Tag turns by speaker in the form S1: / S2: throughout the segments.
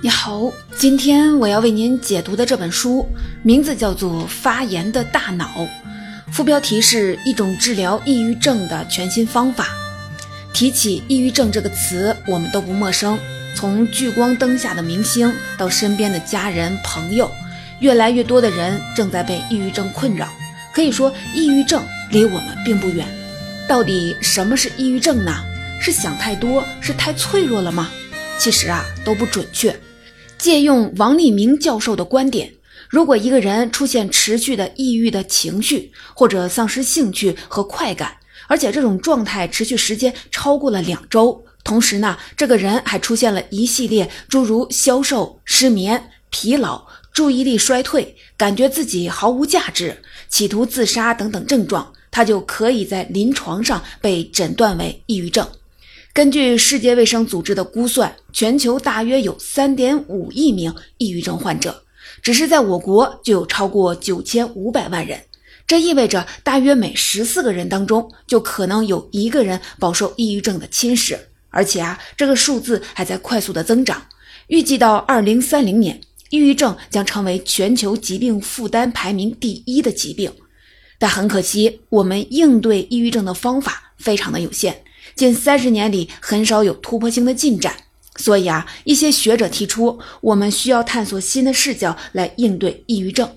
S1: 你好，今天我要为您解读的这本书名字叫做《发炎的大脑》，副标题是一种治疗抑郁症的全新方法。提起抑郁症这个词，我们都不陌生。从聚光灯下的明星到身边的家人朋友，越来越多的人正在被抑郁症困扰。可以说，抑郁症离我们并不远。到底什么是抑郁症呢？是想太多，是太脆弱了吗？其实啊，都不准确。借用王立明教授的观点，如果一个人出现持续的抑郁的情绪，或者丧失兴趣和快感，而且这种状态持续时间超过了两周，同时呢，这个人还出现了一系列诸如消瘦、失眠、疲劳、注意力衰退、感觉自己毫无价值、企图自杀等等症状，他就可以在临床上被诊断为抑郁症。根据世界卫生组织的估算，全球大约有三点五亿名抑郁症患者，只是在我国就有超过九千五百万人。这意味着大约每十四个人当中就可能有一个人饱受抑郁症的侵蚀，而且啊，这个数字还在快速的增长。预计到二零三零年，抑郁症将成为全球疾病负担排名第一的疾病。但很可惜，我们应对抑郁症的方法非常的有限。近三十年里，很少有突破性的进展，所以啊，一些学者提出，我们需要探索新的视角来应对抑郁症。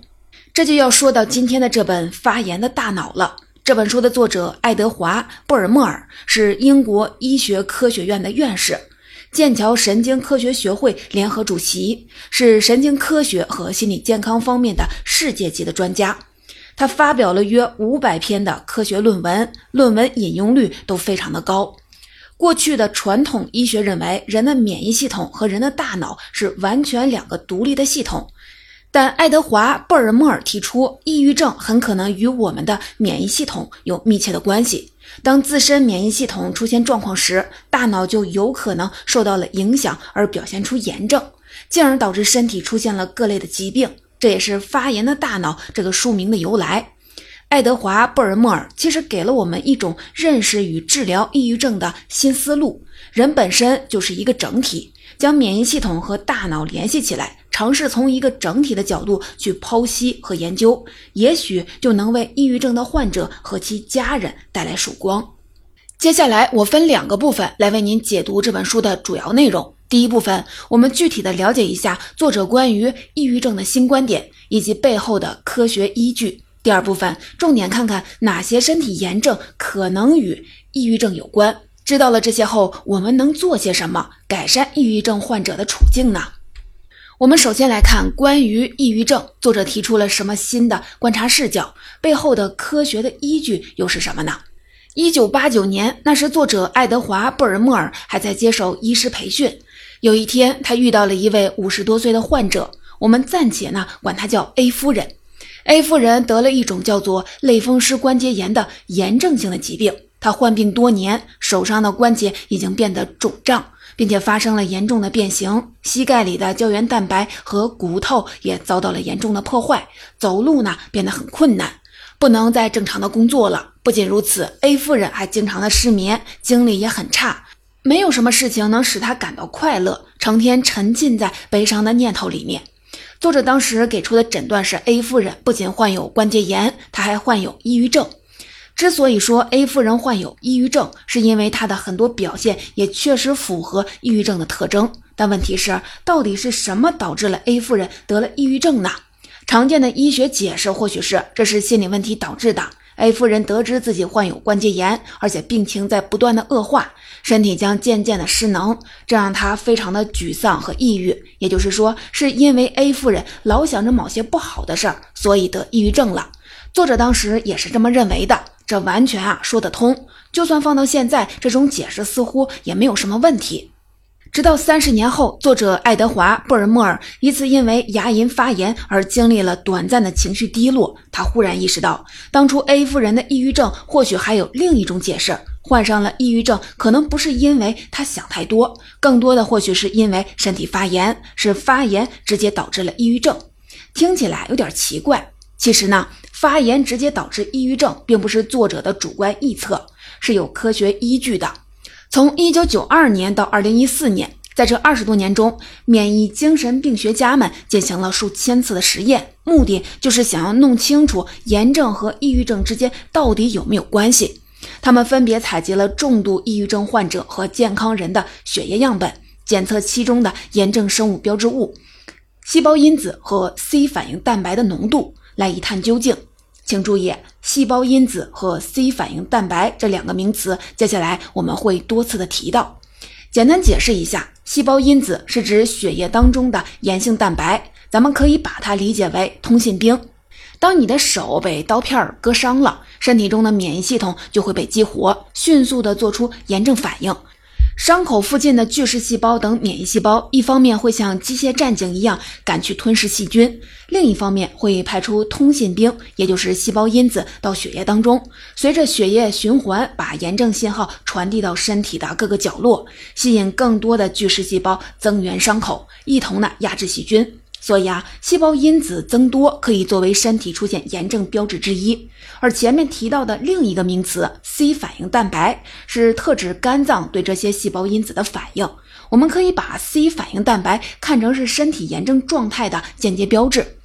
S1: 这就要说到今天的这本《发炎的大脑》了。这本书的作者爱德华·布尔默尔是英国医学科学院的院士，剑桥神经科学学会联合主席，是神经科学和心理健康方面的世界级的专家。他发表了约五百篇的科学论文，论文引用率都非常的高。过去的传统医学认为，人的免疫系统和人的大脑是完全两个独立的系统。但爱德华·布尔默尔提出，抑郁症很可能与我们的免疫系统有密切的关系。当自身免疫系统出现状况时，大脑就有可能受到了影响，而表现出炎症，进而导致身体出现了各类的疾病。这也是《发炎的大脑》这个书名的由来。爱德华·布尔默尔其实给了我们一种认识与治疗抑郁症的新思路。人本身就是一个整体，将免疫系统和大脑联系起来，尝试从一个整体的角度去剖析和研究，也许就能为抑郁症的患者和其家人带来曙光。接下来，我分两个部分来为您解读这本书的主要内容。第一部分，我们具体的了解一下作者关于抑郁症的新观点以及背后的科学依据。第二部分，重点看看哪些身体炎症可能与抑郁症有关。知道了这些后，我们能做些什么改善抑郁症患者的处境呢？我们首先来看关于抑郁症，作者提出了什么新的观察视角？背后的科学的依据又是什么呢？一九八九年，那时作者爱德华·布尔默尔还在接受医师培训。有一天，他遇到了一位五十多岁的患者，我们暂且呢管他叫 A 夫人。A 夫人得了一种叫做类风湿关节炎的炎症性的疾病，她患病多年，手上的关节已经变得肿胀，并且发生了严重的变形，膝盖里的胶原蛋白和骨头也遭到了严重的破坏，走路呢变得很困难，不能再正常的工作了。不仅如此，A 夫人还经常的失眠，精力也很差。没有什么事情能使她感到快乐，成天沉浸在悲伤的念头里面。作者当时给出的诊断是：A 夫人不仅患有关节炎，她还患有抑郁症。之所以说 A 夫人患有抑郁症，是因为她的很多表现也确实符合抑郁症的特征。但问题是，到底是什么导致了 A 夫人得了抑郁症呢？常见的医学解释或许是这是心理问题导致的。A 夫人得知自己患有关节炎，而且病情在不断的恶化，身体将渐渐的失能，这让她非常的沮丧和抑郁。也就是说，是因为 A 夫人老想着某些不好的事儿，所以得抑郁症了。作者当时也是这么认为的，这完全啊说得通。就算放到现在，这种解释似乎也没有什么问题。直到三十年后，作者爱德华·布尔默尔一次因为牙龈发炎而经历了短暂的情绪低落。他忽然意识到，当初 A 夫人的抑郁症或许还有另一种解释：患上了抑郁症，可能不是因为他想太多，更多的或许是因为身体发炎，是发炎直接导致了抑郁症。听起来有点奇怪，其实呢，发炎直接导致抑郁症，并不是作者的主观臆测，是有科学依据的。从一九九二年到二零一四年在这二十多年中，免疫精神病学家们进行了数千次的实验，目的就是想要弄清楚炎症和抑郁症之间到底有没有关系。他们分别采集了重度抑郁症患者和健康人的血液样本，检测其中的炎症生物标志物、细胞因子和 C 反应蛋白的浓度，来一探究竟。请注意，细胞因子和 C 反应蛋白这两个名词，接下来我们会多次的提到。简单解释一下，细胞因子是指血液当中的炎性蛋白，咱们可以把它理解为通信兵。当你的手被刀片割伤了，身体中的免疫系统就会被激活，迅速的做出炎症反应。伤口附近的巨噬细胞等免疫细胞，一方面会像机械战警一样赶去吞噬细菌，另一方面会派出通信兵，也就是细胞因子到血液当中，随着血液循环，把炎症信号传递到身体的各个角落，吸引更多的巨噬细胞增援伤口，一同呢压制细菌。所以啊，细胞因子增多可以作为身体出现炎症标志之一。而前面提到的另一个名词 C 反应蛋白，是特指肝脏对这些细胞因子的反应。我们可以把 C 反应蛋白看成是身体炎症状态的间接标志。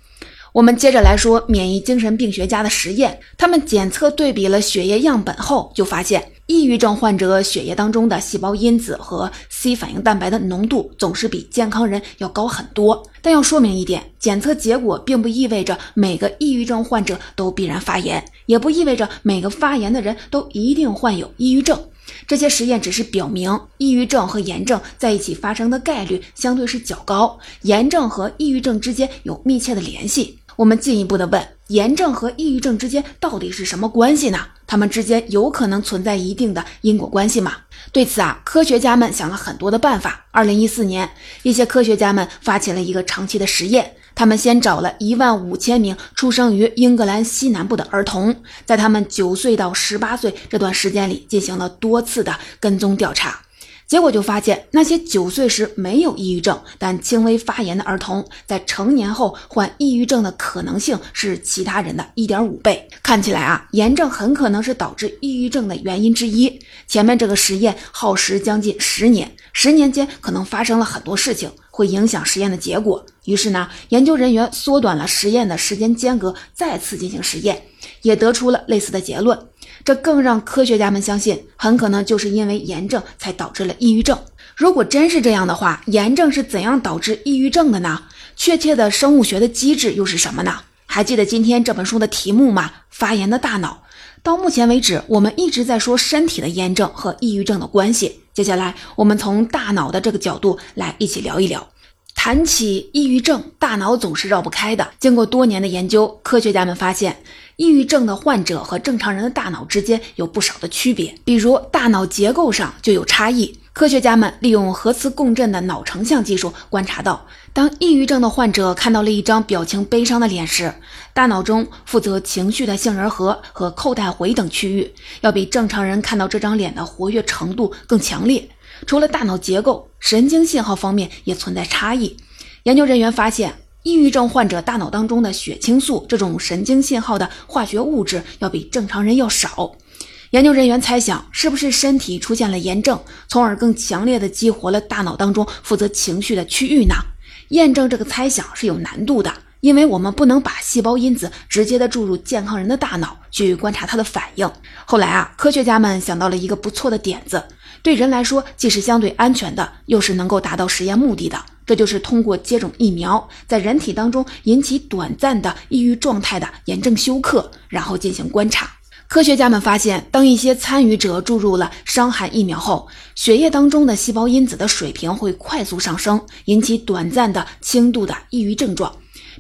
S1: 我们接着来说免疫精神病学家的实验，他们检测对比了血液样本后，就发现。抑郁症患者血液当中的细胞因子和 C 反应蛋白的浓度总是比健康人要高很多。但要说明一点，检测结果并不意味着每个抑郁症患者都必然发炎，也不意味着每个发炎的人都一定患有抑郁症。这些实验只是表明，抑郁症和炎症在一起发生的概率相对是较高，炎症和抑郁症之间有密切的联系。我们进一步的问，炎症和抑郁症之间到底是什么关系呢？它们之间有可能存在一定的因果关系吗？对此啊，科学家们想了很多的办法。二零一四年，一些科学家们发起了一个长期的实验，他们先找了一万五千名出生于英格兰西南部的儿童，在他们九岁到十八岁这段时间里进行了多次的跟踪调查。结果就发现，那些九岁时没有抑郁症但轻微发炎的儿童，在成年后患抑郁症的可能性是其他人的一点五倍。看起来啊，炎症很可能是导致抑郁症的原因之一。前面这个实验耗时将近十年，十年间可能发生了很多事情，会影响实验的结果。于是呢，研究人员缩短了实验的时间间隔，再次进行实验，也得出了类似的结论。这更让科学家们相信，很可能就是因为炎症才导致了抑郁症。如果真是这样的话，炎症是怎样导致抑郁症的呢？确切的生物学的机制又是什么呢？还记得今天这本书的题目吗？发炎的大脑。到目前为止，我们一直在说身体的炎症和抑郁症的关系。接下来，我们从大脑的这个角度来一起聊一聊。谈起抑郁症，大脑总是绕不开的。经过多年的研究，科学家们发现。抑郁症的患者和正常人的大脑之间有不少的区别，比如大脑结构上就有差异。科学家们利用核磁共振的脑成像技术观察到，当抑郁症的患者看到了一张表情悲伤的脸时，大脑中负责情绪的杏仁核和扣带回等区域要比正常人看到这张脸的活跃程度更强烈。除了大脑结构，神经信号方面也存在差异。研究人员发现。抑郁症患者大脑当中的血清素这种神经信号的化学物质要比正常人要少。研究人员猜想，是不是身体出现了炎症，从而更强烈的激活了大脑当中负责情绪的区域呢？验证这个猜想是有难度的，因为我们不能把细胞因子直接的注入健康人的大脑去观察它的反应。后来啊，科学家们想到了一个不错的点子，对人来说既是相对安全的，又是能够达到实验目的的。这就是通过接种疫苗，在人体当中引起短暂的抑郁状态的炎症休克，然后进行观察。科学家们发现，当一些参与者注入了伤寒疫苗后，血液当中的细胞因子的水平会快速上升，引起短暂的轻度的抑郁症状，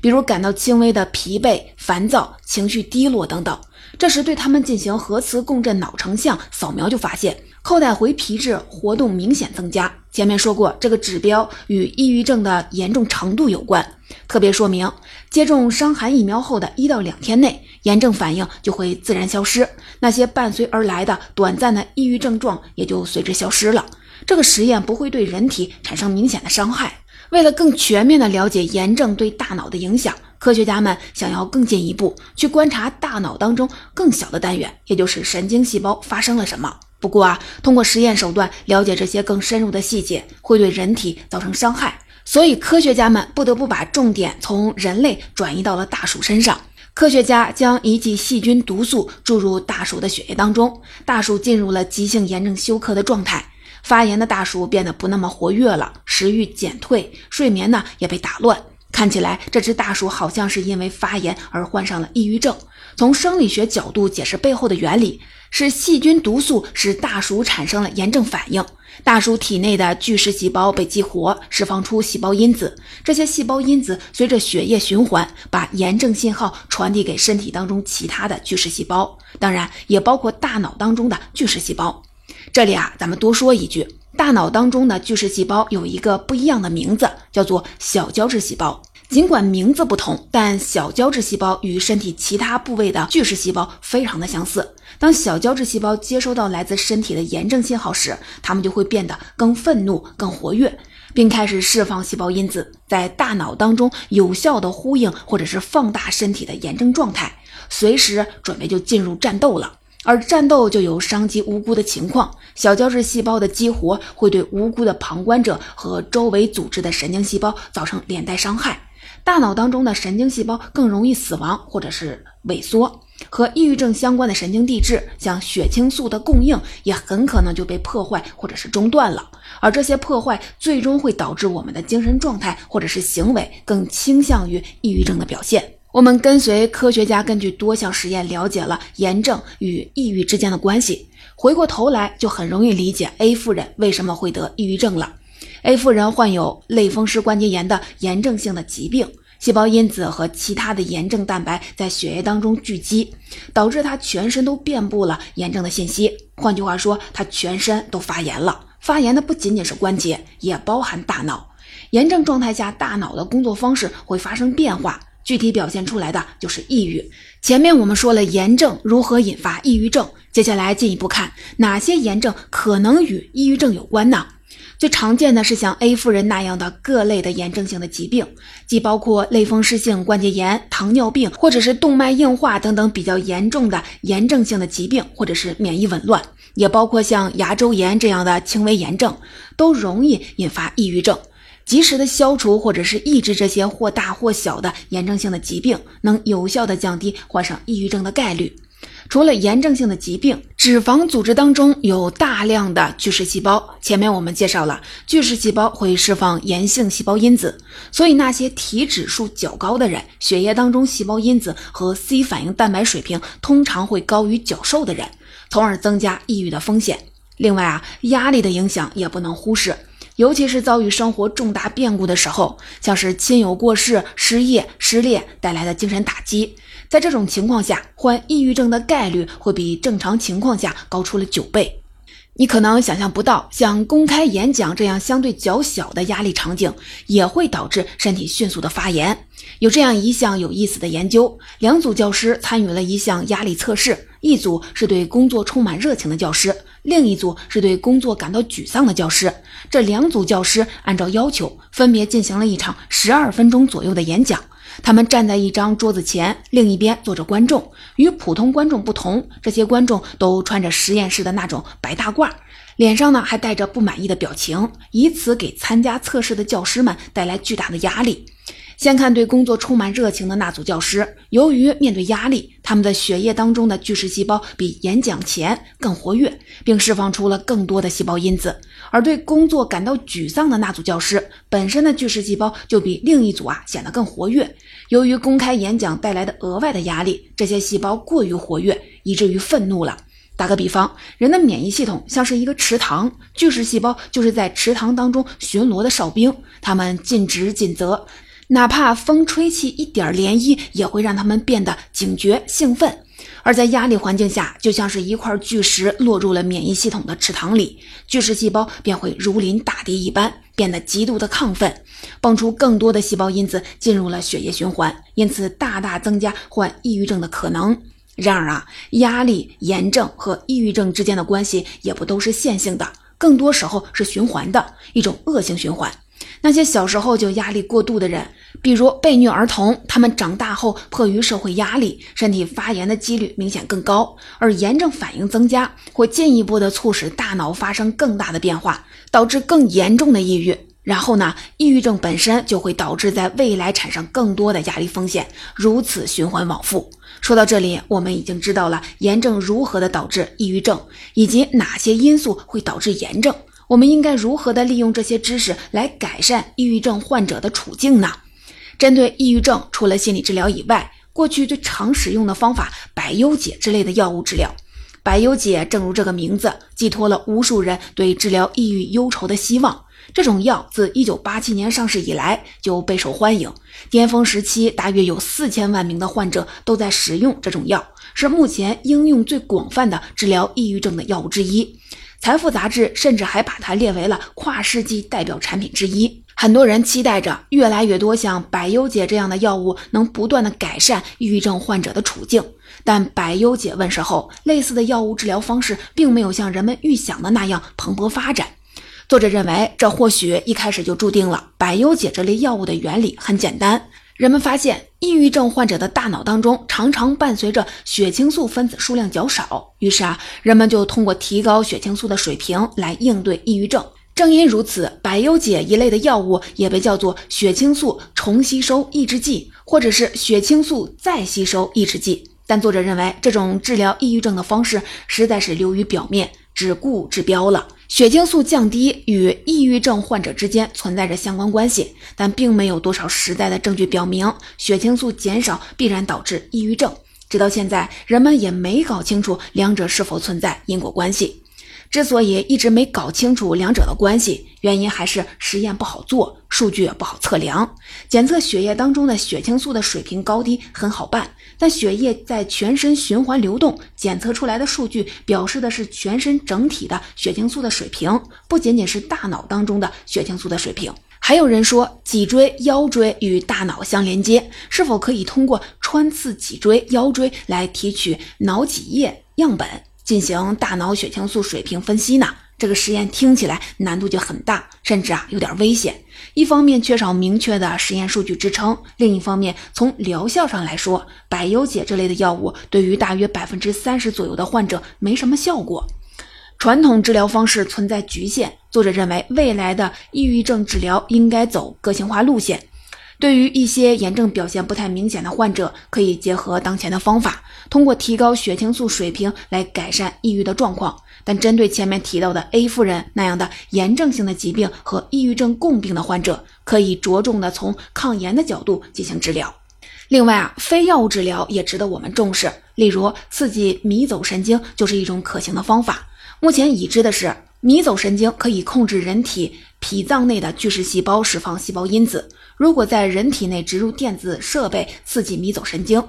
S1: 比如感到轻微的疲惫、烦躁、情绪低落等等。这时对他们进行核磁共振脑成像扫描，就发现。扣带回皮质活动明显增加。前面说过，这个指标与抑郁症的严重程度有关。特别说明，接种伤寒疫苗后的一到两天内，炎症反应就会自然消失，那些伴随而来的短暂的抑郁症状也就随之消失了。这个实验不会对人体产生明显的伤害。为了更全面地了解炎症对大脑的影响，科学家们想要更进一步去观察大脑当中更小的单元，也就是神经细胞发生了什么。不过啊，通过实验手段了解这些更深入的细节，会对人体造成伤害，所以科学家们不得不把重点从人类转移到了大鼠身上。科学家将一剂细菌毒素注入大鼠的血液当中，大鼠进入了急性炎症休克的状态。发炎的大鼠变得不那么活跃了，食欲减退，睡眠呢也被打乱。看起来这只大鼠好像是因为发炎而患上了抑郁症。从生理学角度解释背后的原理，是细菌毒素使大鼠产生了炎症反应。大鼠体内的巨噬细胞被激活，释放出细胞因子。这些细胞因子随着血液循环，把炎症信号传递给身体当中其他的巨噬细胞，当然也包括大脑当中的巨噬细胞。这里啊，咱们多说一句，大脑当中的巨噬细胞有一个不一样的名字，叫做小胶质细胞。尽管名字不同，但小胶质细胞与身体其他部位的巨噬细胞非常的相似。当小胶质细胞接收到来自身体的炎症信号时，它们就会变得更愤怒、更活跃，并开始释放细胞因子，在大脑当中有效的呼应或者是放大身体的炎症状态，随时准备就进入战斗了。而战斗就有伤及无辜的情况，小胶质细胞的激活会对无辜的旁观者和周围组织的神经细胞造成连带伤害。大脑当中的神经细胞更容易死亡或者是萎缩，和抑郁症相关的神经递质，像血清素的供应也很可能就被破坏或者是中断了。而这些破坏最终会导致我们的精神状态或者是行为更倾向于抑郁症的表现。我们跟随科学家根据多项实验了解了炎症与抑郁之间的关系，回过头来就很容易理解 A 夫人为什么会得抑郁症了。A 夫人患有类风湿关节炎的炎症性的疾病，细胞因子和其他的炎症蛋白在血液当中聚集，导致她全身都遍布了炎症的信息。换句话说，她全身都发炎了。发炎的不仅仅是关节，也包含大脑。炎症状态下，大脑的工作方式会发生变化，具体表现出来的就是抑郁。前面我们说了炎症如何引发抑郁症，接下来进一步看哪些炎症可能与抑郁症有关呢？最常见的是像 A 夫人那样的各类的炎症性的疾病，既包括类风湿性关节炎、糖尿病，或者是动脉硬化等等比较严重的炎症性的疾病，或者是免疫紊乱，也包括像牙周炎这样的轻微炎症，都容易引发抑郁症。及时的消除或者是抑制这些或大或小的炎症性的疾病，能有效的降低患上抑郁症的概率。除了炎症性的疾病，脂肪组织当中有大量的巨噬细胞。前面我们介绍了，巨噬细胞会释放炎性细胞因子，所以那些体指数较高的人，血液当中细胞因子和 C 反应蛋白水平通常会高于较瘦的人，从而增加抑郁的风险。另外啊，压力的影响也不能忽视，尤其是遭遇生活重大变故的时候，像是亲友过世、失业、失恋带来的精神打击。在这种情况下，患抑郁症的概率会比正常情况下高出了九倍。你可能想象不到，像公开演讲这样相对较小的压力场景，也会导致身体迅速的发炎。有这样一项有意思的研究：两组教师参与了一项压力测试，一组是对工作充满热情的教师，另一组是对工作感到沮丧的教师。这两组教师按照要求，分别进行了一场十二分钟左右的演讲。他们站在一张桌子前，另一边坐着观众。与普通观众不同，这些观众都穿着实验室的那种白大褂，脸上呢还带着不满意的表情，以此给参加测试的教师们带来巨大的压力。先看对工作充满热情的那组教师，由于面对压力，他们的血液当中的巨噬细胞比演讲前更活跃，并释放出了更多的细胞因子；而对工作感到沮丧的那组教师，本身的巨噬细胞就比另一组啊显得更活跃。由于公开演讲带来的额外的压力，这些细胞过于活跃，以至于愤怒了。打个比方，人的免疫系统像是一个池塘，巨噬细胞就是在池塘当中巡逻的哨兵，他们尽职尽责。哪怕风吹起一点涟漪，也会让他们变得警觉兴奋。而在压力环境下，就像是一块巨石落入了免疫系统的池塘里，巨噬细胞便会如临大敌一般，变得极度的亢奋，蹦出更多的细胞因子进入了血液循环，因此大大增加患抑郁症的可能。然而啊，压力、炎症和抑郁症之间的关系也不都是线性的，更多时候是循环的一种恶性循环。那些小时候就压力过度的人，比如被虐儿童，他们长大后迫于社会压力，身体发炎的几率明显更高，而炎症反应增加，会进一步的促使大脑发生更大的变化，导致更严重的抑郁。然后呢，抑郁症本身就会导致在未来产生更多的压力风险，如此循环往复。说到这里，我们已经知道了炎症如何的导致抑郁症，以及哪些因素会导致炎症。我们应该如何的利用这些知识来改善抑郁症患者的处境呢？针对抑郁症，除了心理治疗以外，过去最常使用的方法百忧解之类的药物治疗。百忧解正如这个名字，寄托了无数人对治疗抑郁忧愁的希望。这种药自1987年上市以来就备受欢迎，巅峰时期大约有四千万名的患者都在使用这种药，是目前应用最广泛的治疗抑郁症的药物之一。财富杂志甚至还把它列为了跨世纪代表产品之一。很多人期待着越来越多像百忧解这样的药物能不断的改善抑郁症患者的处境。但百忧解问世后，类似的药物治疗方式并没有像人们预想的那样蓬勃发展。作者认为，这或许一开始就注定了百忧解这类药物的原理很简单。人们发现，抑郁症患者的大脑当中常常伴随着血清素分子数量较少，于是啊，人们就通过提高血清素的水平来应对抑郁症。正因如此，百忧解一类的药物也被叫做血清素重吸收抑制剂，或者是血清素再吸收抑制剂。但作者认为，这种治疗抑郁症的方式实在是流于表面，只顾治标了。血清素降低与抑郁症患者之间存在着相关关系，但并没有多少实在的证据表明血清素减少必然导致抑郁症。直到现在，人们也没搞清楚两者是否存在因果关系。之所以一直没搞清楚两者的关系，原因还是实验不好做，数据不好测量。检测血液当中的血清素的水平高低很好办，但血液在全身循环流动，检测出来的数据表示的是全身整体的血清素的水平，不仅仅是大脑当中的血清素的水平。还有人说，脊椎、腰椎与大脑相连接，是否可以通过穿刺脊椎、腰椎来提取脑脊液样本？进行大脑血清素水平分析呢？这个实验听起来难度就很大，甚至啊有点危险。一方面缺少明确的实验数据支撑，另一方面从疗效上来说，百忧解这类的药物对于大约百分之三十左右的患者没什么效果。传统治疗方式存在局限，作者认为未来的抑郁症治疗应该走个性化路线。对于一些炎症表现不太明显的患者，可以结合当前的方法，通过提高血清素水平来改善抑郁的状况。但针对前面提到的 A 夫人那样的炎症性的疾病和抑郁症共病的患者，可以着重的从抗炎的角度进行治疗。另外啊，非药物治疗也值得我们重视，例如刺激迷走神经就是一种可行的方法。目前已知的是，迷走神经可以控制人体脾脏内的巨噬细胞释放细胞因子。如果在人体内植入电子设备刺激迷走神经，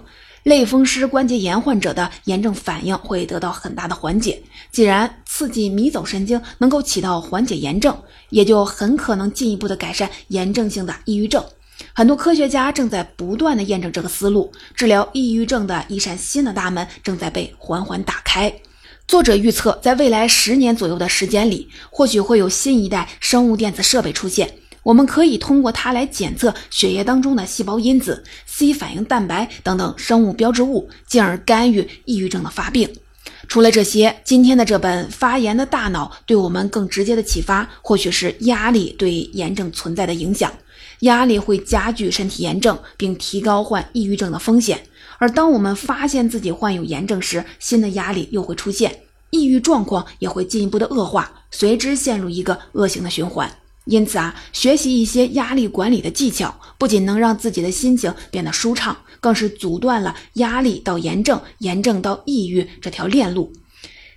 S1: 类风湿关节炎患者的炎症反应会得到很大的缓解。既然刺激迷走神经能够起到缓解炎症，也就很可能进一步的改善炎症性的抑郁症。很多科学家正在不断的验证这个思路，治疗抑郁症的一扇新的大门正在被缓缓打开。作者预测，在未来十年左右的时间里，或许会有新一代生物电子设备出现。我们可以通过它来检测血液当中的细胞因子、C 反应蛋白等等生物标志物，进而干预抑郁症的发病。除了这些，今天的这本《发炎的大脑》对我们更直接的启发，或许是压力对炎症存在的影响。压力会加剧身体炎症，并提高患抑郁症的风险。而当我们发现自己患有炎症时，新的压力又会出现，抑郁状况也会进一步的恶化，随之陷入一个恶性的循环。因此啊，学习一些压力管理的技巧，不仅能让自己的心情变得舒畅，更是阻断了压力到炎症、炎症到抑郁这条链路。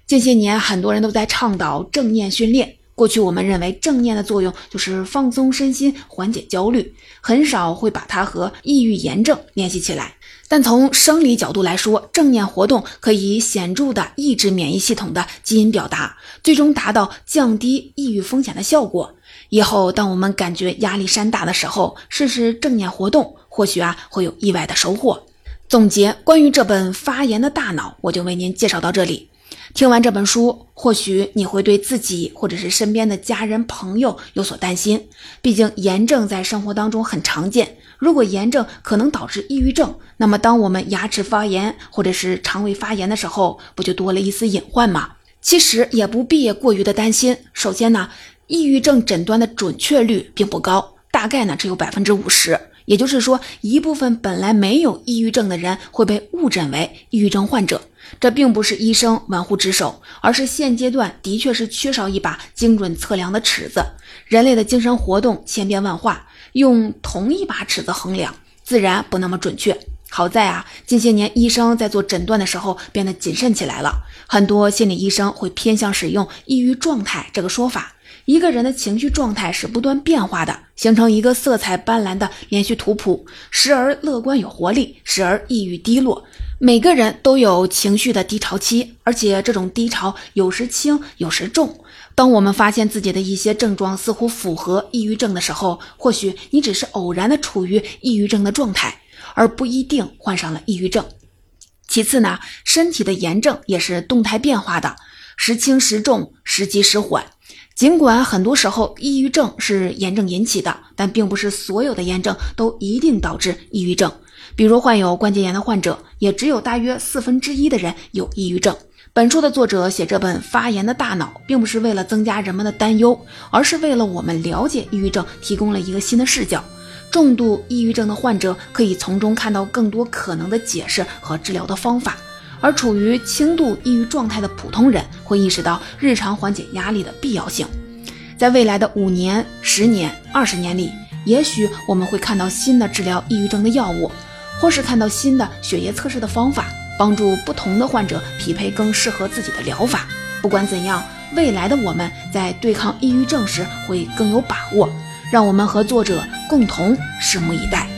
S1: 近些年，很多人都在倡导正念训练。过去我们认为正念的作用就是放松身心、缓解焦虑，很少会把它和抑郁、炎症联系起来。但从生理角度来说，正念活动可以显著的抑制免疫系统的基因表达，最终达到降低抑郁风险的效果。以后，当我们感觉压力山大的时候，试试正念活动，或许啊会有意外的收获。总结关于这本《发炎的大脑》，我就为您介绍到这里。听完这本书，或许你会对自己或者是身边的家人朋友有所担心。毕竟炎症在生活当中很常见。如果炎症可能导致抑郁症，那么当我们牙齿发炎或者是肠胃发炎的时候，不就多了一丝隐患吗？其实也不必过于的担心。首先呢，抑郁症诊断的准确率并不高，大概呢只有百分之五十。也就是说，一部分本来没有抑郁症的人会被误诊为抑郁症患者。这并不是医生玩忽职守，而是现阶段的确是缺少一把精准测量的尺子。人类的精神活动千变万化，用同一把尺子衡量，自然不那么准确。好在啊，近些年医生在做诊断的时候变得谨慎起来了，很多心理医生会偏向使用“抑郁状态”这个说法。一个人的情绪状态是不断变化的，形成一个色彩斑斓的连续图谱，时而乐观有活力，时而抑郁低落。每个人都有情绪的低潮期，而且这种低潮有时轻，有时重。当我们发现自己的一些症状似乎符合抑郁症的时候，或许你只是偶然的处于抑郁症的状态，而不一定患上了抑郁症。其次呢，身体的炎症也是动态变化的，时轻时重，时急时缓。尽管很多时候抑郁症是炎症引起的，但并不是所有的炎症都一定导致抑郁症。比如患有关节炎的患者，也只有大约四分之一的人有抑郁症。本书的作者写这本《发炎的大脑》，并不是为了增加人们的担忧，而是为了我们了解抑郁症提供了一个新的视角。重度抑郁症的患者可以从中看到更多可能的解释和治疗的方法。而处于轻度抑郁状态的普通人会意识到日常缓解压力的必要性。在未来的五年、十年、二十年里，也许我们会看到新的治疗抑郁症的药物，或是看到新的血液测试的方法，帮助不同的患者匹配更适合自己的疗法。不管怎样，未来的我们在对抗抑郁症时会更有把握。让我们和作者共同拭目以待。